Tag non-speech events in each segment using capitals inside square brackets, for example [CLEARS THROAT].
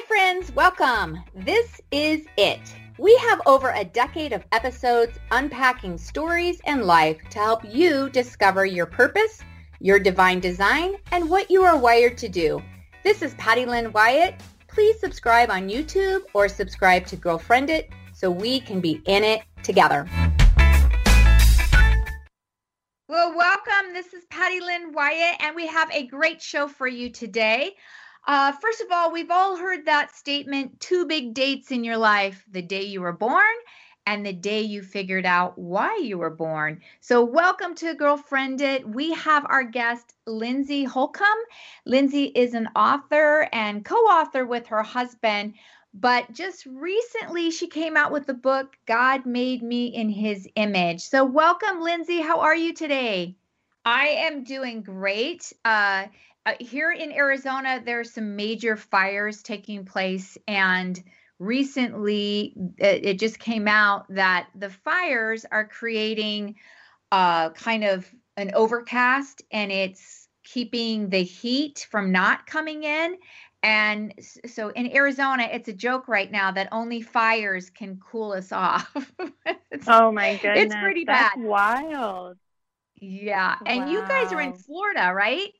Hi, friends. Welcome. This is it. We have over a decade of episodes unpacking stories and life to help you discover your purpose, your divine design, and what you are wired to do. This is Patty Lynn Wyatt. Please subscribe on YouTube or subscribe to Girlfriend It so we can be in it together. Well, welcome. This is Patty Lynn Wyatt, and we have a great show for you today. Uh, first of all, we've all heard that statement two big dates in your life the day you were born and the day you figured out why you were born. So, welcome to Girlfriend It. We have our guest, Lindsey Holcomb. Lindsey is an author and co author with her husband. But just recently, she came out with the book, God Made Me in His Image. So, welcome, Lindsey. How are you today? I am doing great. Uh, uh, here in Arizona, there are some major fires taking place, and recently it, it, just came out that the fires are creating uh, kind of an overcast, and it's keeping the heat from not coming in. And so in Arizona, it's a joke right now that only fires can cool us off. [LAUGHS] oh my goodness. It's pretty That's bad. wild. Yeah. And wow. you guys are in Florida, right?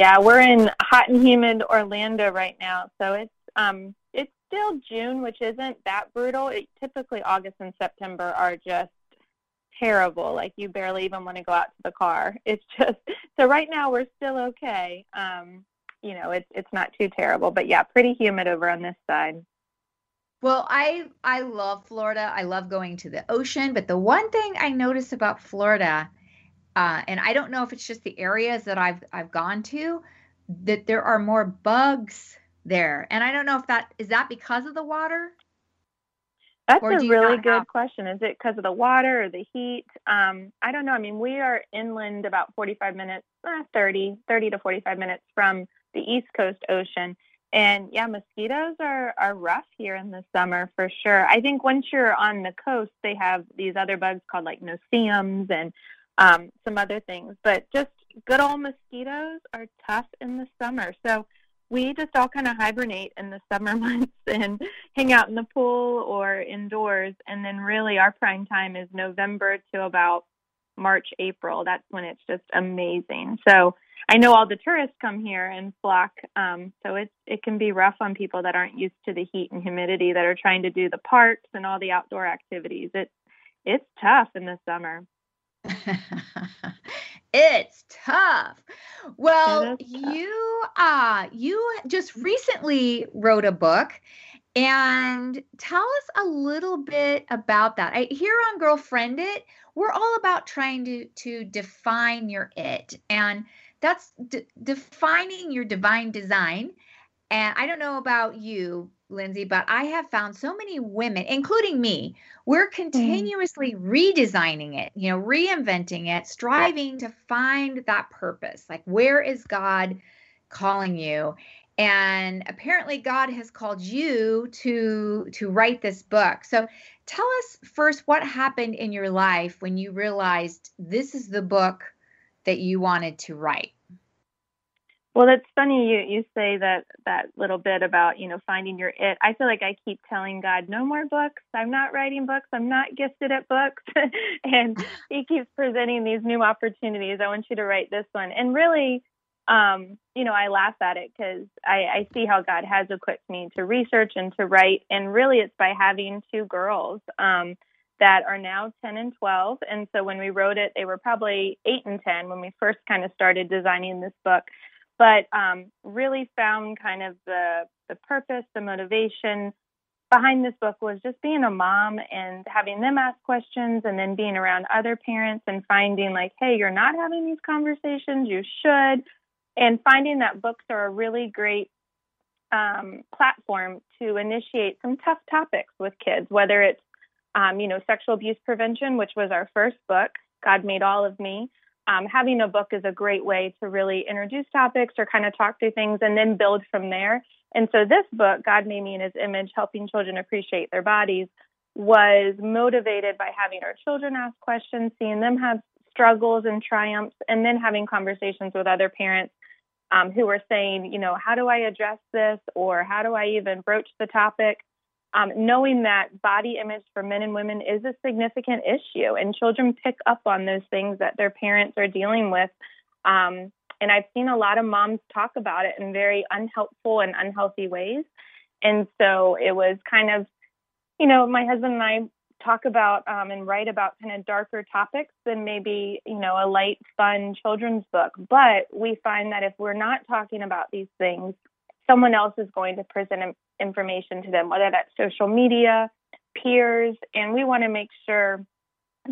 Yeah, we're in hot and humid Orlando right now, so it's um it's still June, which isn't that brutal. It, typically August and September are just terrible. Like you barely even want to go out to the car. [LAUGHS] It's just so right now we're still okay. Um, you know, it's it's not too terrible, but yeah, pretty humid over on this side. Well, I I love Florida. I love going to the ocean, but the one thing I notice about Florida uh, and I don't know if it's just the areas that I've I've gone to that there are more bugs there, and I don't know if that is that because of the water. That's a really good have... question. Is it because of the water or the heat? Um, I don't know. I mean, we are inland about 45 minutes, eh, 30, 30 to 45 minutes from the East Coast Ocean. And yeah, mosquitoes are, are rough here in the summer for sure. I think once you're on the coast, they have these other bugs called like no-see-ums and um, some other things. But just good old mosquitoes are tough in the summer. So we just all kind of hibernate in the summer [LAUGHS] months and hang out in the pool or indoors. And then really our prime time is November to about March, April. That's when it's just amazing. So I know all the tourists come here and flock. Um, so it's it can be rough on people that aren't used to the heat and humidity that are trying to do the parks and all the outdoor activities. It's it's tough in the summer. [LAUGHS] it's tough. Well, tough. you uh you just recently wrote a book and tell us a little bit about that. I here on Girlfriend It, we're all about trying to to define your it and that's de- defining your divine design. And I don't know about you, Lindsey, but I have found so many women, including me, we're mm. continuously mm. redesigning it, you know, reinventing it, striving to find that purpose. Like, where is God calling you? And apparently, God has called you to to write this book. So, tell us first what happened in your life when you realized this is the book that you wanted to write. Well, it's funny you you say that that little bit about you know finding your it. I feel like I keep telling God, no more books. I'm not writing books. I'm not gifted at books, [LAUGHS] and He keeps presenting these new opportunities. I want you to write this one, and really, um, you know, I laugh at it because I, I see how God has equipped me to research and to write, and really, it's by having two girls. Um, that are now 10 and 12. And so when we wrote it, they were probably 8 and 10 when we first kind of started designing this book but um, really found kind of the the purpose, the motivation behind this book was just being a mom and having them ask questions and then being around other parents and finding like, hey, you're not having these conversations, you should, and finding that books are a really great um, platform to initiate some tough topics with kids, whether it's um, you know sexual abuse prevention, which was our first book, God Made All of Me, um, having a book is a great way to really introduce topics or kind of talk through things and then build from there. And so this book, God Made Me in His Image, Helping Children Appreciate Their Bodies, was motivated by having our children ask questions, seeing them have struggles and triumphs, and then having conversations with other parents um, who were saying, you know, how do I address this or how do I even broach the topic? Um, knowing that body image for men and women is a significant issue, and children pick up on those things that their parents are dealing with. Um, and I've seen a lot of moms talk about it in very unhelpful and unhealthy ways. And so it was kind of, you know, my husband and I talk about um, and write about kind of darker topics than maybe you know a light fun children's book but we find that if we're not talking about these things someone else is going to present information to them whether that's social media peers and we want to make sure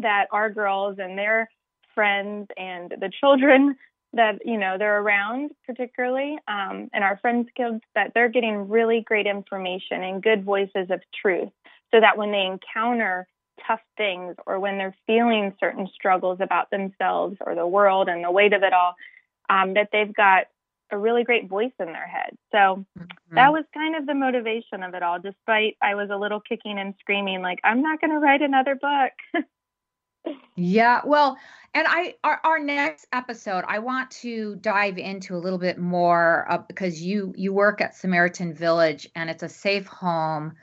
that our girls and their friends and the children that you know they're around particularly um, and our friends kids that they're getting really great information and good voices of truth so that when they encounter tough things or when they're feeling certain struggles about themselves or the world and the weight of it all, um, that they've got a really great voice in their head. So mm-hmm. that was kind of the motivation of it all, despite I was a little kicking and screaming, like, I'm not going to write another book. yeah. Well, and I, our, our next episode, I want to dive into a little bit more uh, because you, you work at Samaritan Village and it's a safe home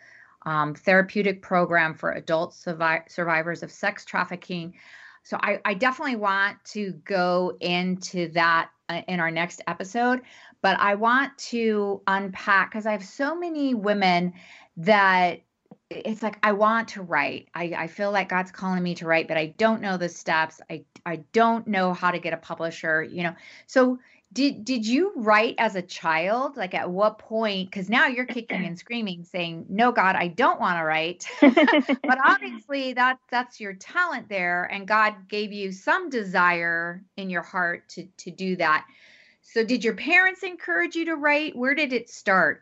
um, therapeutic program for adult survi- survivors of sex trafficking. So I, I, definitely want to go into that Uh, in our next episode, but I want to unpack because I have so many women that it's like I want to write. I, I feel like God's calling me to write, but I don't know the steps. I I don't know how to get a publisher, you know. So did did you write as a child? Like at what point? Because now you're kicking and [CLEARS THROAT] screaming, saying, "No, God, I don't want to write." [LAUGHS] but obviously, that that's your talent there, and God gave you some desire in your heart to to do that. So, did your parents encourage you to write? Where did it start?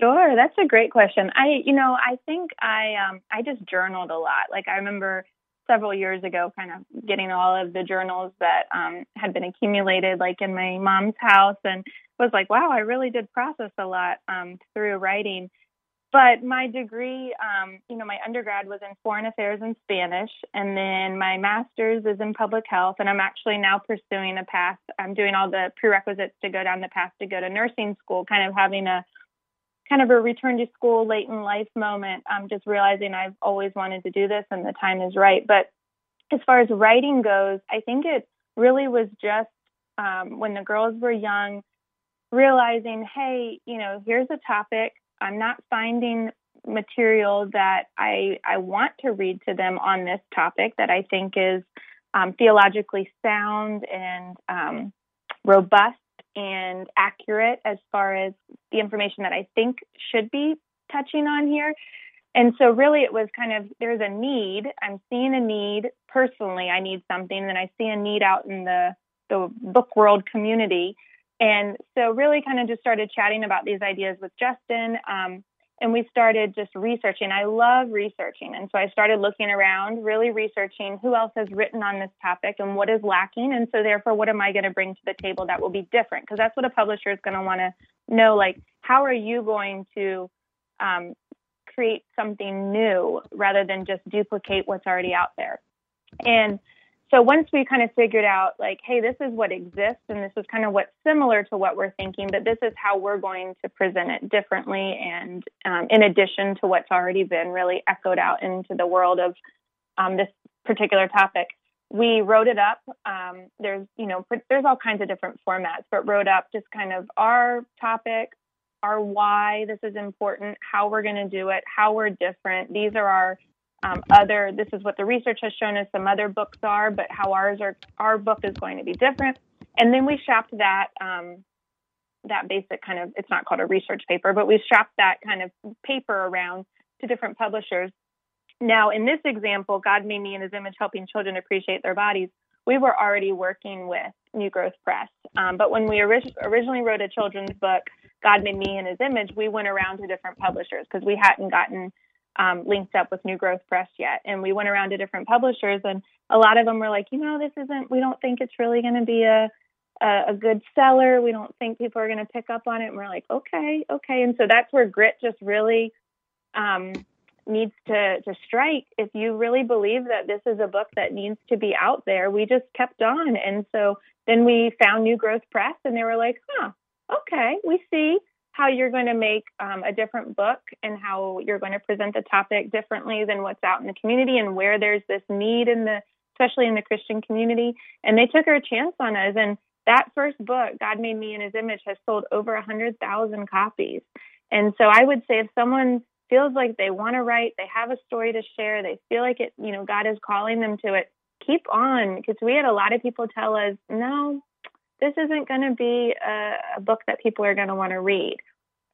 Sure, that's a great question. I, you know, I think I um I just journaled a lot. Like I remember several years ago, kind of getting all of the journals that um, had been accumulated, like in my mom's house, and was like, wow, I really did process a lot um, through writing. But my degree, um, you know, my undergrad was in foreign affairs and Spanish, and then my master's is in public health. And I'm actually now pursuing a path. I'm doing all the prerequisites to go down the path to go to nursing school, kind of having a kind of a return to school late in life moment. I'm just realizing I've always wanted to do this and the time is right. But as far as writing goes, I think it really was just um, when the girls were young, realizing, hey, you know, here's a topic. I'm not finding material that I I want to read to them on this topic that I think is um, theologically sound and um, robust and accurate as far as the information that I think should be touching on here. And so, really, it was kind of there's a need. I'm seeing a need personally. I need something, and I see a need out in the the book world community. And so, really, kind of just started chatting about these ideas with Justin. Um, and we started just researching. I love researching. And so I started looking around, really researching who else has written on this topic and what is lacking. And so, therefore, what am I going to bring to the table that will be different? Because that's what a publisher is going to want to know like, how are you going to um, create something new rather than just duplicate what's already out there? And so once we kind of figured out like hey this is what exists and this is kind of what's similar to what we're thinking but this is how we're going to present it differently and um, in addition to what's already been really echoed out into the world of um, this particular topic we wrote it up um, there's you know there's all kinds of different formats but wrote up just kind of our topic our why this is important how we're going to do it how we're different. These are our um, other this is what the research has shown us some other books are but how ours are our book is going to be different. And then we shopped that um, that basic kind of it's not called a research paper but we shopped that kind of paper around to different publishers. Now in this example god made me in his image helping children appreciate their bodies we were already working with new growth press. Um, but when we orig- originally wrote a children's book god made me in his image we went around to different publishers because we hadn't gotten um, linked up with New Growth Press yet. And we went around to different publishers, and a lot of them were like, you know, this isn't, we don't think it's really going to be a, a, a good seller. We don't think people are going to pick up on it. And we're like, okay, okay. And so that's where grit just really um, needs to to strike if you really believe that this is a book that needs to be out there we just kept on and so then we found new growth press and they were like huh okay we see how you're going to make um, a different book and how you're going to present the topic differently than what's out in the community and where there's this need in the especially in the christian community and they took a chance on us and that first book god made me in his image has sold over a hundred thousand copies and so i would say if someone feels like they want to write, they have a story to share, they feel like it, you know, God is calling them to it, keep on. Because we had a lot of people tell us, no, this isn't going to be a, a, book that people are going to want to read.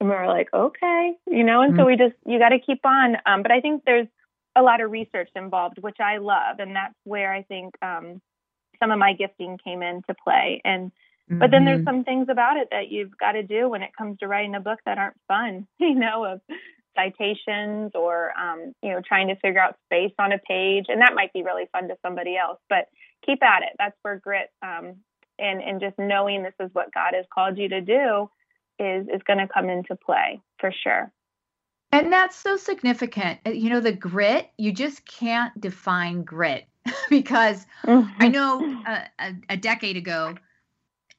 And we were like, okay, you know, and mm-hmm. so we just, you got to keep on. Um, but I think there's a lot of research involved, which I love. And that's where I think um, some of my gifting came into play. And, but then there's mm-hmm. some things about it that you've got to do when it comes to writing a book that aren't fun, [LAUGHS] you know, of citations or um, you know trying to figure out space on a page and that might be really fun to somebody else but keep at it that's where grit um, and and just knowing this is what god has called you to do is is going to come into play for sure and that's so significant uh, you know the grit you just can't define grit [LAUGHS] because mm-hmm. i know uh, a, a decade ago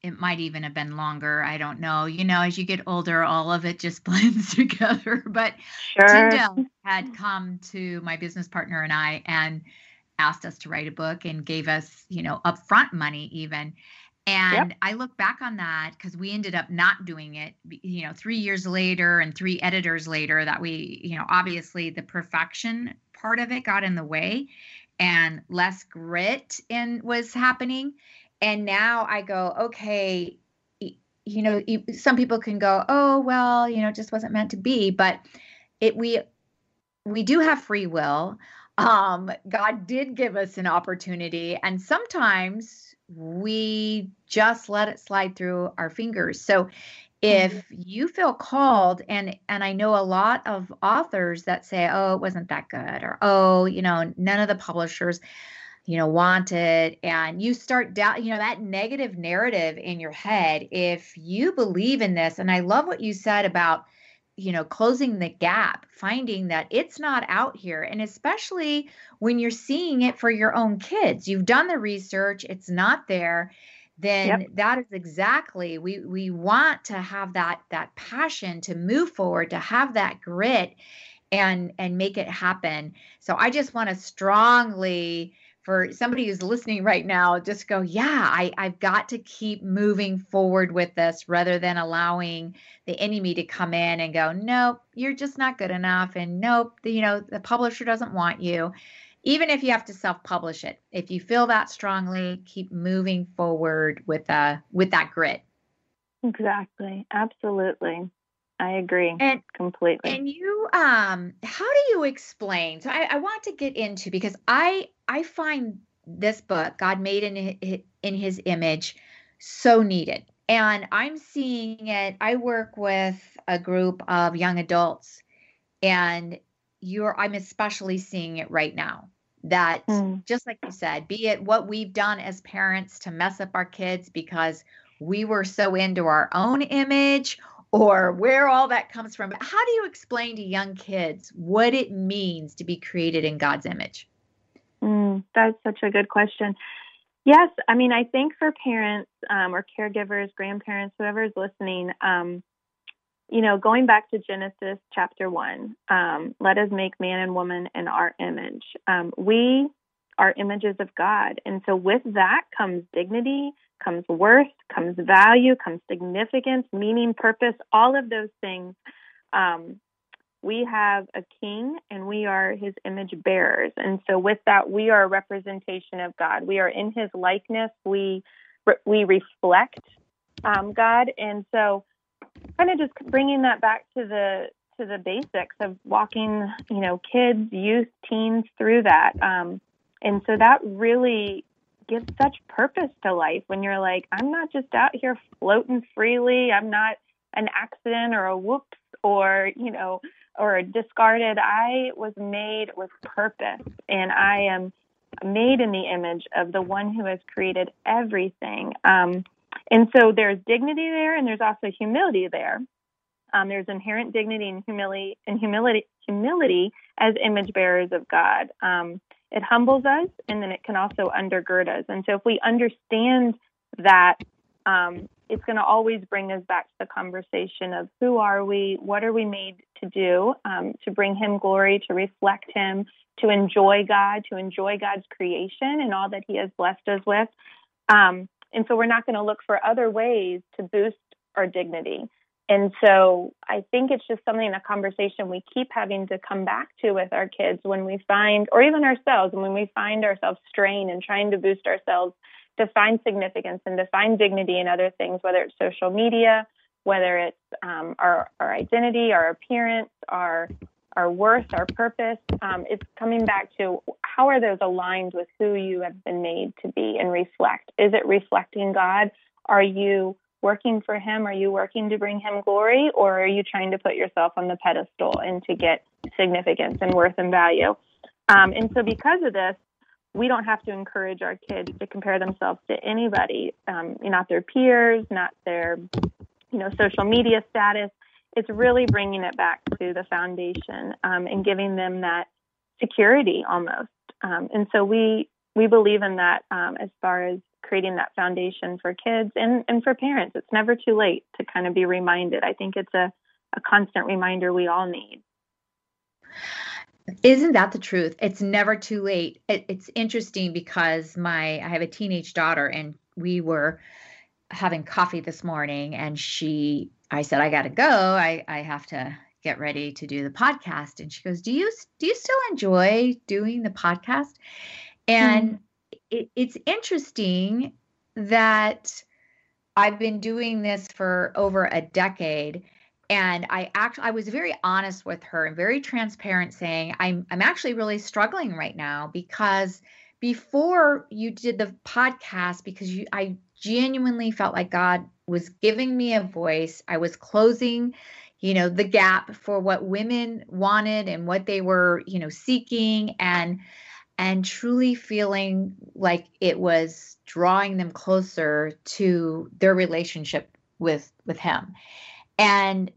it might even have been longer. I don't know. You know, as you get older, all of it just [LAUGHS] blends together. But sure. Tyndale had come to my business partner and I and asked us to write a book and gave us, you know, upfront money even. And yep. I look back on that because we ended up not doing it, you know, three years later and three editors later that we, you know, obviously the perfection part of it got in the way and less grit in was happening and now I go, okay, you know, some people can go, oh well, you know, it just wasn't meant to be, but it we we do have free will. Um, God did give us an opportunity, and sometimes we just let it slide through our fingers. So if mm-hmm. you feel called and and i know a lot of authors that say oh it wasn't that good or oh you know none of the publishers you know wanted and you start down you know that negative narrative in your head if you believe in this and i love what you said about you know closing the gap finding that it's not out here and especially when you're seeing it for your own kids you've done the research it's not there then yep. that is exactly we we want to have that that passion to move forward to have that grit and and make it happen so i just want to strongly for somebody who's listening right now, just go, yeah, I, I've got to keep moving forward with this rather than allowing the enemy to come in and go, nope, you're just not good enough. And nope, the, you know, the publisher doesn't want you. Even if you have to self-publish it, if you feel that strongly, keep moving forward with uh with that grit. Exactly. Absolutely. I agree and, completely. And you, um, how do you explain? So I, I want to get into because I I find this book, God made in in His image, so needed. And I'm seeing it. I work with a group of young adults, and you're. I'm especially seeing it right now. That mm. just like you said, be it what we've done as parents to mess up our kids because we were so into our own image or where all that comes from. But how do you explain to young kids what it means to be created in God's image? Mm, that's such a good question. Yes, I mean, I think for parents um, or caregivers, grandparents, whoever is listening, um, you know, going back to Genesis chapter one, um, let us make man and woman in our image. Um, we are images of God. And so with that comes dignity, comes worth, comes value, comes significance, meaning, purpose, all of those things. Um, we have a king and we are his image bearers. And so with that, we are a representation of God. We are in his likeness. We, we reflect um, God. And so kind of just bringing that back to the, to the basics of walking, you know, kids, youth, teens through that. Um, and so that really gives such purpose to life when you're like, I'm not just out here floating freely. I'm not an accident or a whoops or, you know, or discarded. I was made with purpose and I am made in the image of the one who has created everything. Um, and so there's dignity there and there's also humility there. Um, there's inherent dignity and humility and humility humility as image bearers of God. Um, it humbles us, and then it can also undergird us. And so, if we understand that, um, it's going to always bring us back to the conversation of who are we, what are we made to do, um, to bring Him glory, to reflect Him, to enjoy God, to enjoy God's creation and all that He has blessed us with. Um, and so, we're not going to look for other ways to boost our dignity. And so I think it's just something, a conversation we keep having to come back to with our kids when we find, or even ourselves, when we find ourselves strained and trying to boost ourselves to find significance and to find dignity in other things, whether it's social media, whether it's um, our, our identity, our appearance, our our worth, our purpose. Um, it's coming back to how are those aligned with who you have been made to be and reflect? Is it reflecting God? Are you working for him? Are you working to bring him glory, or are you trying to put yourself on the pedestal and to get significance and worth and value? Um, and so, because of this, we don't have to encourage our kids to compare themselves to anybody, um, not their peers, not their, you know, social media status. It's really bringing it back to the foundation um, and giving them that security almost. Um, and so we we believe in that um, as far as creating that foundation for kids and, and for parents. It's never too late to kind of be reminded. I think it's a, a constant reminder we all need. Isn't that the truth? It's never too late. It, it's interesting because my I have a teenage daughter and we were having coffee this morning and she I said I got to go. I I have to get ready to do the podcast and she goes, "Do you do you still enjoy doing the podcast?" And mm it, it's interesting that I've been doing this for over a decade and I actually I was very honest with her and very transparent saying I'm I'm actually really struggling right now because before you did the podcast because you I genuinely felt like God was giving me a voice. I was closing, you know, the gap for what women wanted and what they were, you know, seeking and and truly feeling like it was drawing them closer to their relationship with with him. And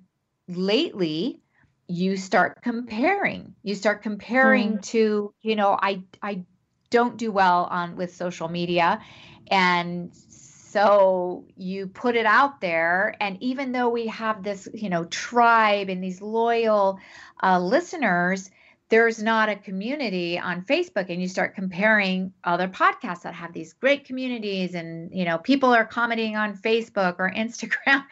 lately you start comparing. You start comparing mm. to you know i i don't do well on with social media. And so you put it out there. And even though we have this you know tribe and these loyal uh, listeners there's not a community on Facebook and you start comparing other podcasts that have these great communities and you know people are commenting on Facebook or [LAUGHS] Instagram.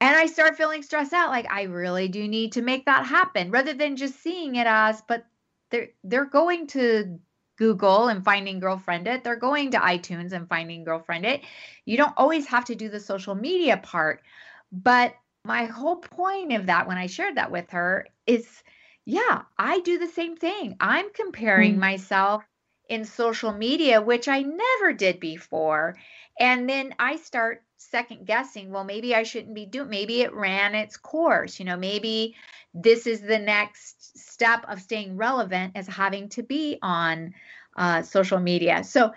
And I start feeling stressed out like I really do need to make that happen rather than just seeing it as but they're they're going to Google and finding girlfriend it. They're going to iTunes and finding girlfriend it. You don't always have to do the social media part but my whole point of that when I shared that with her is yeah, I do the same thing. I'm comparing mm. myself in social media, which I never did before. And then I start second guessing, well, maybe I shouldn't be doing, maybe it ran its course. You know, maybe this is the next step of staying relevant as having to be on uh, social media. So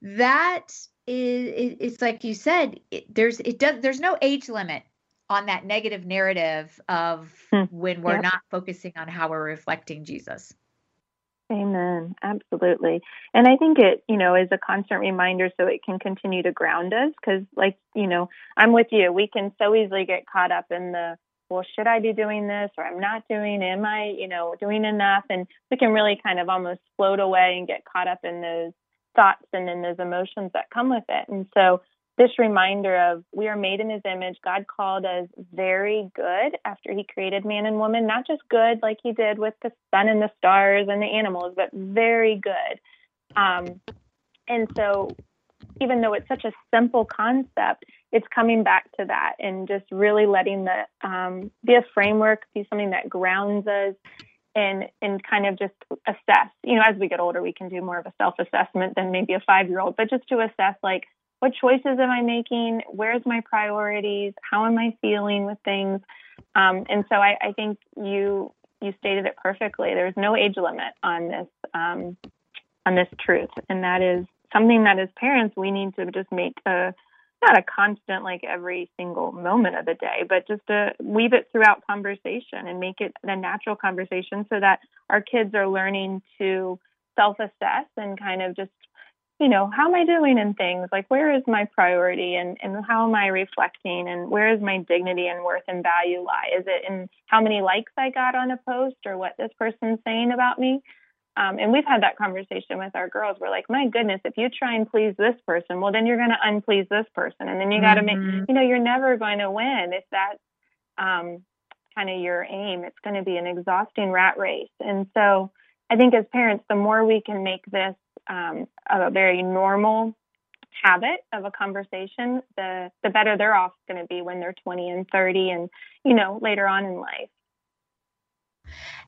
that is, it's like you said, it, there's, it does, there's no age limit on that negative narrative of hmm. when we're yep. not focusing on how we're reflecting Jesus. Amen. Absolutely. And I think it, you know, is a constant reminder so it can continue to ground us because, like, you know, I'm with you. We can so easily get caught up in the, well, should I be doing this or I'm not doing, am I, you know, doing enough? And we can really kind of almost float away and get caught up in those thoughts and in those emotions that come with it. And so this reminder of we are made in his image. God called us very good after he created man and woman, not just good like he did with the sun and the stars and the animals, but very good. Um, and so, even though it's such a simple concept, it's coming back to that and just really letting the um, be a framework, be something that grounds us and and kind of just assess. You know, as we get older, we can do more of a self assessment than maybe a five year old, but just to assess like what choices am I making? Where's my priorities? How am I feeling with things? Um, and so I, I, think you you stated it perfectly. There's no age limit on this um, on this truth, and that is something that as parents we need to just make a not a constant like every single moment of the day, but just to weave it throughout conversation and make it a natural conversation so that our kids are learning to self assess and kind of just, you know, how am I doing in things? Like, where is my priority and, and how am I reflecting and where is my dignity and worth and value lie? Is it in how many likes I got on a post or what this person's saying about me? Um, and we've had that conversation with our girls. We're like, my goodness, if you try and please this person, well, then you're going to unplease this person. And then you got to mm-hmm. make, you know, you're never going to win if that's um, kind of your aim. It's going to be an exhausting rat race. And so I think as parents, the more we can make this um, a very normal habit of a conversation, the, the better they're off going to be when they're 20 and 30 and, you know, later on in life.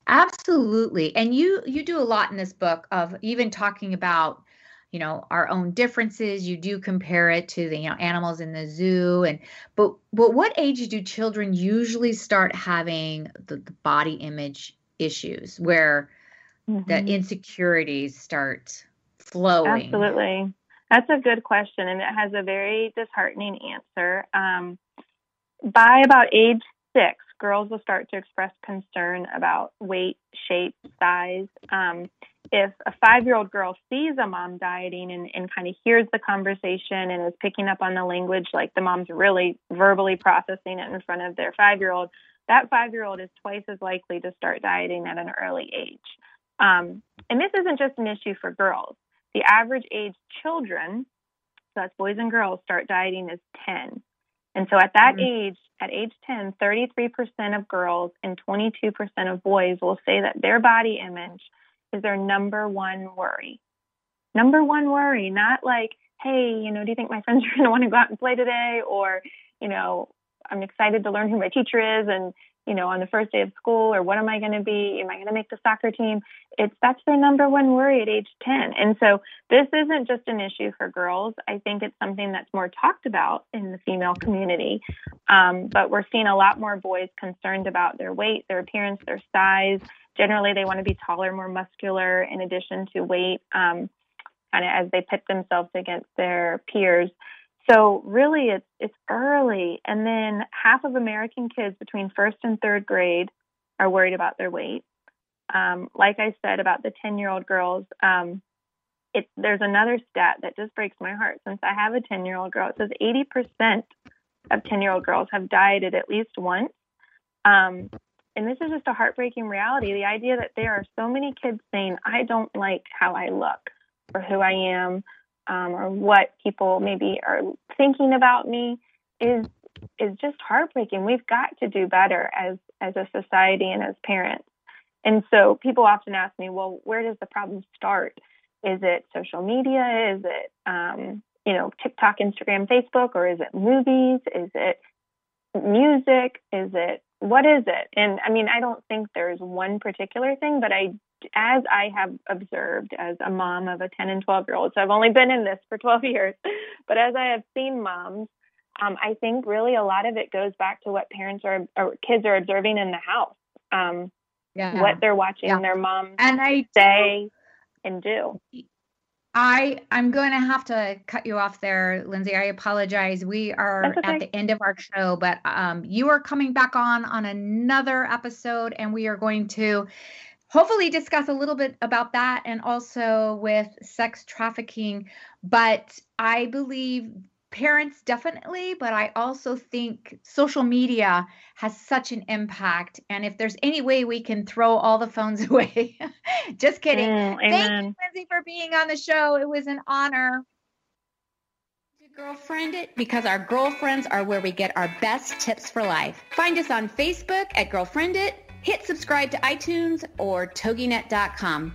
Absolutely. And you you do a lot in this book of even talking about you know our own differences you do compare it to the you know animals in the zoo and but but what age do children usually start having the, the body image issues where mm-hmm. the insecurities start flowing absolutely that's a good question and it has a very disheartening answer um, by about age six girls will start to express concern about weight, shape, size. Um, if a five year old girl sees a mom dieting and, and kind of hears the conversation and is picking up on the language, like the mom's really verbally processing it in front of their five year old, that five year old is twice as likely to start dieting at an early age. Um, and this isn't just an issue for girls. The average age children, so that's boys and girls, start dieting is 10. And so at that mm-hmm. age, at age 10, 33% of girls and 22% of boys will say that their body image is their number one worry. Number one worry, not like, hey, you know, do you think my friends are going to want to go out and play today? Or, you know, I'm excited to learn who my teacher is and you know, on the first day of school or what am I going to be? Am I going to make the soccer team? It's that's their number one worry at age 10. And so this isn't just an issue for girls. I think it's something that's more talked about in the female community. Um, but we're seeing a lot more boys concerned about their weight, their appearance, their size. Generally, they want to be taller, more muscular, in addition to weight, um, kind of as they pit themselves against their peers. So really, it's it's early, and then half of American kids between first and third grade are worried about their weight. Um, like I said about the ten-year-old girls, um, it, there's another stat that just breaks my heart. Since I have a ten-year-old girl, it says 80% of ten-year-old girls have dieted at least once. Um, and this is just a heartbreaking reality. The idea that there are so many kids saying, "I don't like how I look," or "Who I am," um, or what people maybe are thinking about me is is just heartbreaking. We've got to do better as as a society and as parents. And so people often ask me, well, where does the problem start? Is it social media? Is it um, you know TikTok, Instagram, Facebook, or is it movies? Is it music? Is it what is it? And I mean, I don't think there's one particular thing, but I as I have observed as a mom of a 10 and 12 year old, so I've only been in this for 12 [LAUGHS] years, but as I have seen moms, um, I think really a lot of it goes back to what parents are or kids are observing in the house. Um, yeah. What they're watching yeah. their moms and I say and do. I I'm going to have to cut you off there, Lindsey. I apologize. We are okay. at the end of our show, but um, you are coming back on on another episode, and we are going to hopefully discuss a little bit about that and also with sex trafficking. But I believe parents definitely, but I also think social media has such an impact. And if there's any way we can throw all the phones [LAUGHS] away, just kidding. Mm, Thank you, Lindsey, for being on the show. It was an honor. Girlfriend it because our girlfriends are where we get our best tips for life. Find us on Facebook at Girlfriend It Hit subscribe to iTunes or toginet.com.